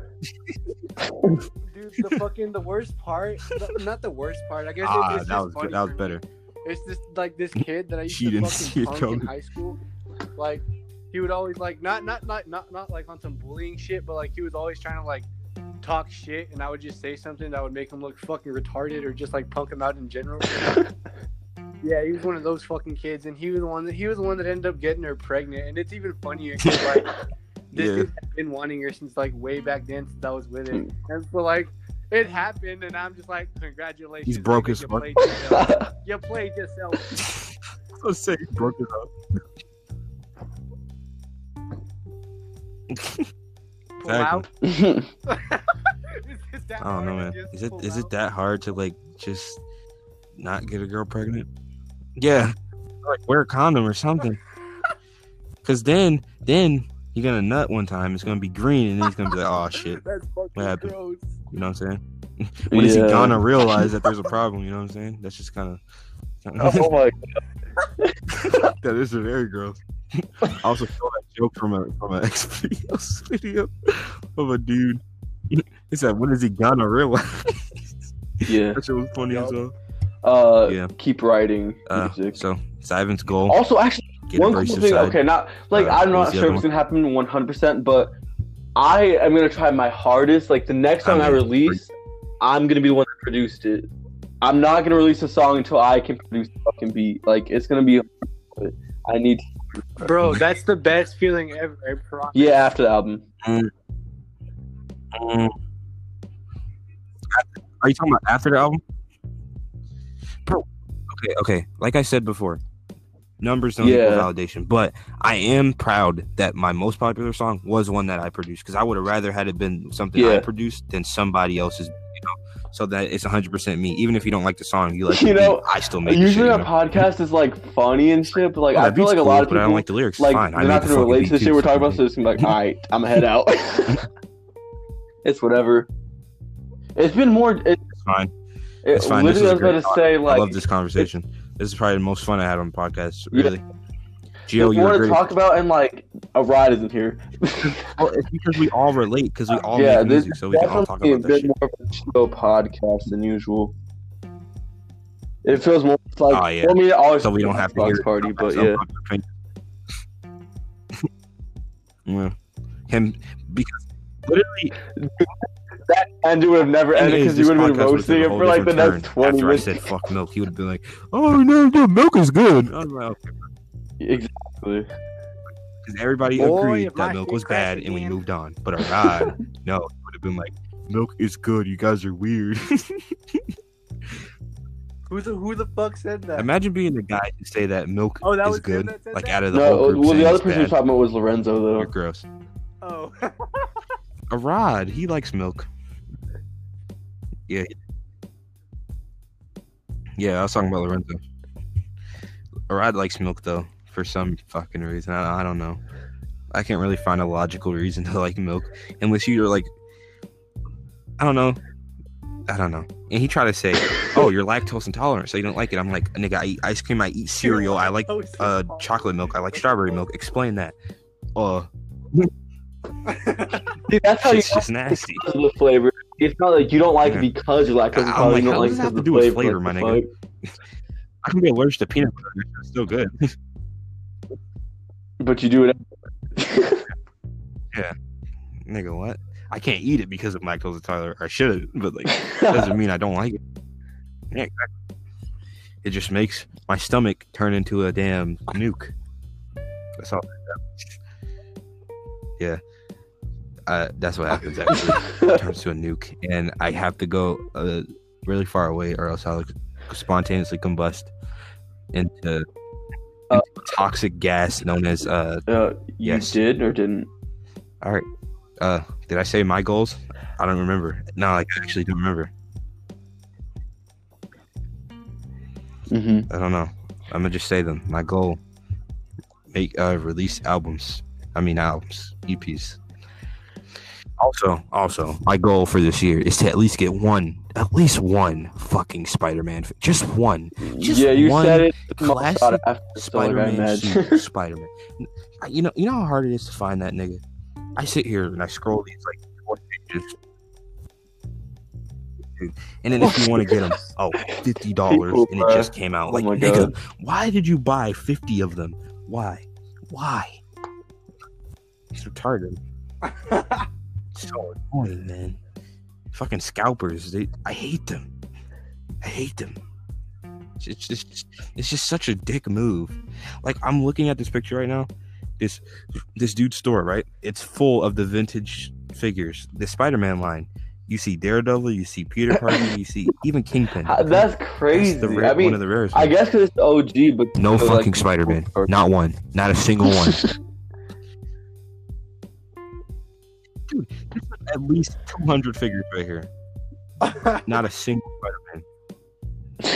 Dude, the fucking the worst part, the- not the worst part. I guess Ah, it's that just was funny good. That was for me. better. It's just like this kid that I used She to didn't fucking see it punk in high school. Like he would always like not not not not not like on some bullying shit, but like he was always trying to like talk shit, and I would just say something that would make him look fucking retarded or just like punk him out in general. *laughs* yeah, he was one of those fucking kids, and he was the one that he was the one that ended up getting her pregnant, and it's even funnier 'cause, like *laughs* this Yeah. dude had been wanting her since like way back then since I was with him, hmm. and so like. It happened, and I'm just like, congratulations. He's broke nigga, as you fuck. played yourself. *laughs* You played yourself. Let's say he broke it up. Pull *laughs* out. Is it that I don't know, man. Is it pull is it that hard to like just not get a girl pregnant? Yeah, like wear a condom or something. *laughs* Cause then then you're gonna nut one time. It's gonna be green, and then he's gonna be like, oh *laughs* shit. That's What happened? gross. You know what I'm saying? when is Yeah. he gonna realize that there's a problem? You know what I'm saying? That's just kind of. oh my god, that is very gross. I also saw that joke from a from an *laughs* X videos video of a dude. He said, "When is he gonna realize?" *laughs* Yeah. that shit was funny as well. Uh Yeah. keep writing Uh, so it's Ivan's goal. Also actually one cool thing, side. okay, not like Uh, I'm not sure if it's gonna happen 100, percent but I am gonna try my hardest. Like the next song I I'm in. release, I'm gonna be the one that produced it. I'm not gonna release a song until I can produce the fucking beat. Like it's gonna be. I need. Bro, that's the best feeling ever. I promise. Yeah, after the album. Mm. Are you talking about after the album? Bro, okay, okay. Like I said before, numbers don't Yeah. equal validation, but I am proud that my most popular song was one that I produced because I would have rather had it been something I produced than somebody else's. So that it's 100 percent me. Even if you don't like the song, you like You know, beat, I still make Usually a podcast is like funny and shit, but like Oh, I feel like a lot of but people I don't like the lyrics. like Fine, they're not gonna fucking relate to the shit we're talking about, so it's like, all right, I'm gonna head out. *laughs* it's whatever. It's been more. It, It's fine. it, It's fine. This Literally, I was a about great to say like I love this conversation. This is probably the most fun I had on the podcast. Yeah. Really, Gio, you're more to great. talk about, and like a ride isn't here. *laughs* Well, it's because we all relate because we all yeah, make this music, so we can all talk definitely a about that bit shit. more of a chill podcast than usual. It feels more like Oh, yeah. for me. It always So we don't have to hear party, but yeah, opinion. yeah, *laughs* him because literally and it would have never ended because you would have been roasting taken a it whole for like the different next turn twenty After I said fuck milk, he would have been like, "Oh no, no, milk is good." I was like, okay. Exactly. Because everybody Boy, agreed that milk was bad, crashed and we moved on. But a *laughs* rod, no, it would have been like, "Milk is good. You guys are weird." *laughs* Who the who the fuck said that? Imagine being the guy to say that milk Oh, that is was good, that like that? out of the whole No, group well, the other person we were bad. talking about was Lorenzo, though. You're though. gross. oh. *laughs* A rod, he likes milk. Yeah. Yeah, I was talking about Lorenzo. A rod likes milk though, for some fucking reason. I, I don't know. I can't really find a logical reason to *laughs* like milk unless you're like, I don't know. I don't know. And he tried to say, *laughs* "Oh, you're lactose intolerant, so you don't like it." I'm like, "Nigga, I eat ice cream. I eat cereal. I like uh chocolate milk. I like strawberry milk. Explain that." Uh, *laughs* See, that's how you it's just nasty. the flavor. It's not like you don't like Yeah. it because you like it. I'm like, you how don't like does it have to do with flavor, my nigga? I can be allergic to peanut butter. It's still good. But you do it. Yeah, nigga, what? I can't eat it because of lactose intolerant. I should, but like, that doesn't mean I don't like it. Yeah, it just makes my stomach turn into a damn nuke. That's all. Yeah, uh, that's what happens. Actually, *laughs* it turns to a nuke, and I have to go uh, really far away, or else I'll spontaneously combust into, Uh, toxic gas known as uh. Uh, you Yes. did or didn't? All right, uh, did I say my goals? I don't remember. No, I actually don't remember. Mm-hmm. I don't know. I'm gonna just say them. My goal: make uh release albums. I mean albums, EPs. Also, also, my goal for this year is to at least get one, at least one fucking Spider-Man, just one Just yeah, you one said it. classic After, so like, I Spider-Man. *laughs* Spider-Man. You know, you know how hard it is to find that nigga. I sit here and I scroll these like four pages. And then if you want to get them, *laughs* oh, fifty dollars, and it just came out. Oh Like, my nigga, God. why did you buy fifty of them? Why? Why? He's retarded. *laughs* so annoying, man. Fucking scalpers. They, I hate them. I hate them. It's, just, it's just such a dick move. Like I'm looking at this picture right now. This, this dude's store, right? It's full of the vintage figures. The Spider-Man line. You see Daredevil. You see Peter *laughs* Parker. you see even Kingpin. That's crazy. That's the rare, I mean, one of the rarest. I guess because it's OG, but No still, like, fucking Spider-Man. Not one. Not a single one. *laughs* at least 200 figures right here. *laughs* Not a single Spider-Man.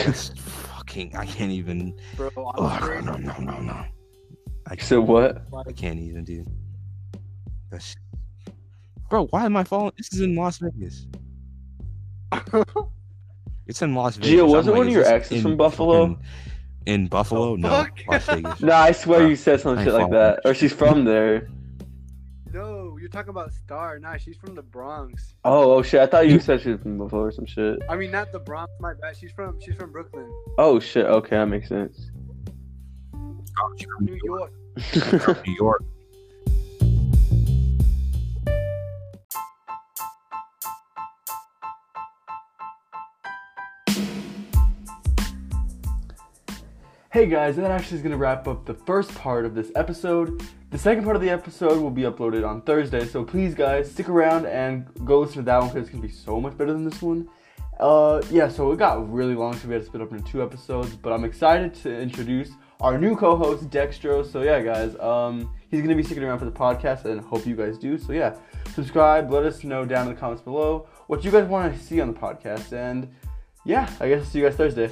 That's fucking. I can't even. Bro, Oh, I'm no, no, no, no, no. I, So what? I can't even, dude. That's. Bro, why am I falling? This is in Las Vegas. *laughs* It's in Las Vegas. Gio, wasn't like, one of is your exes in from Buffalo? fucking- In Buffalo? No. Las Vegas. No, I swear Bruh, you said some I shit like that. Or she's from there. No, you're talking about Star. Nah, she's from the Bronx. Oh, oh shit! I thought you said she was from Buffalo or some shit. I mean, not the Bronx. My bad. She's from she's from Brooklyn, Oh shit! Okay, that makes sense. Oh, New York. *laughs* New York. Hey guys, that actually is going to wrap up the first part of this episode. The second part of the episode will be uploaded on Thursday, so please guys, stick around and go listen to that one because it's to be so much better than this one. Uh, yeah, so it got really long, so we had to split up into two episodes, but I'm excited to introduce our new co-host, Dextro. So yeah, guys, um, he's to be sticking around for the podcast, and hope you guys do. So yeah, subscribe, let us know down in the comments below what you guys want to see on the podcast, and yeah, I guess I'll see you guys Thursday.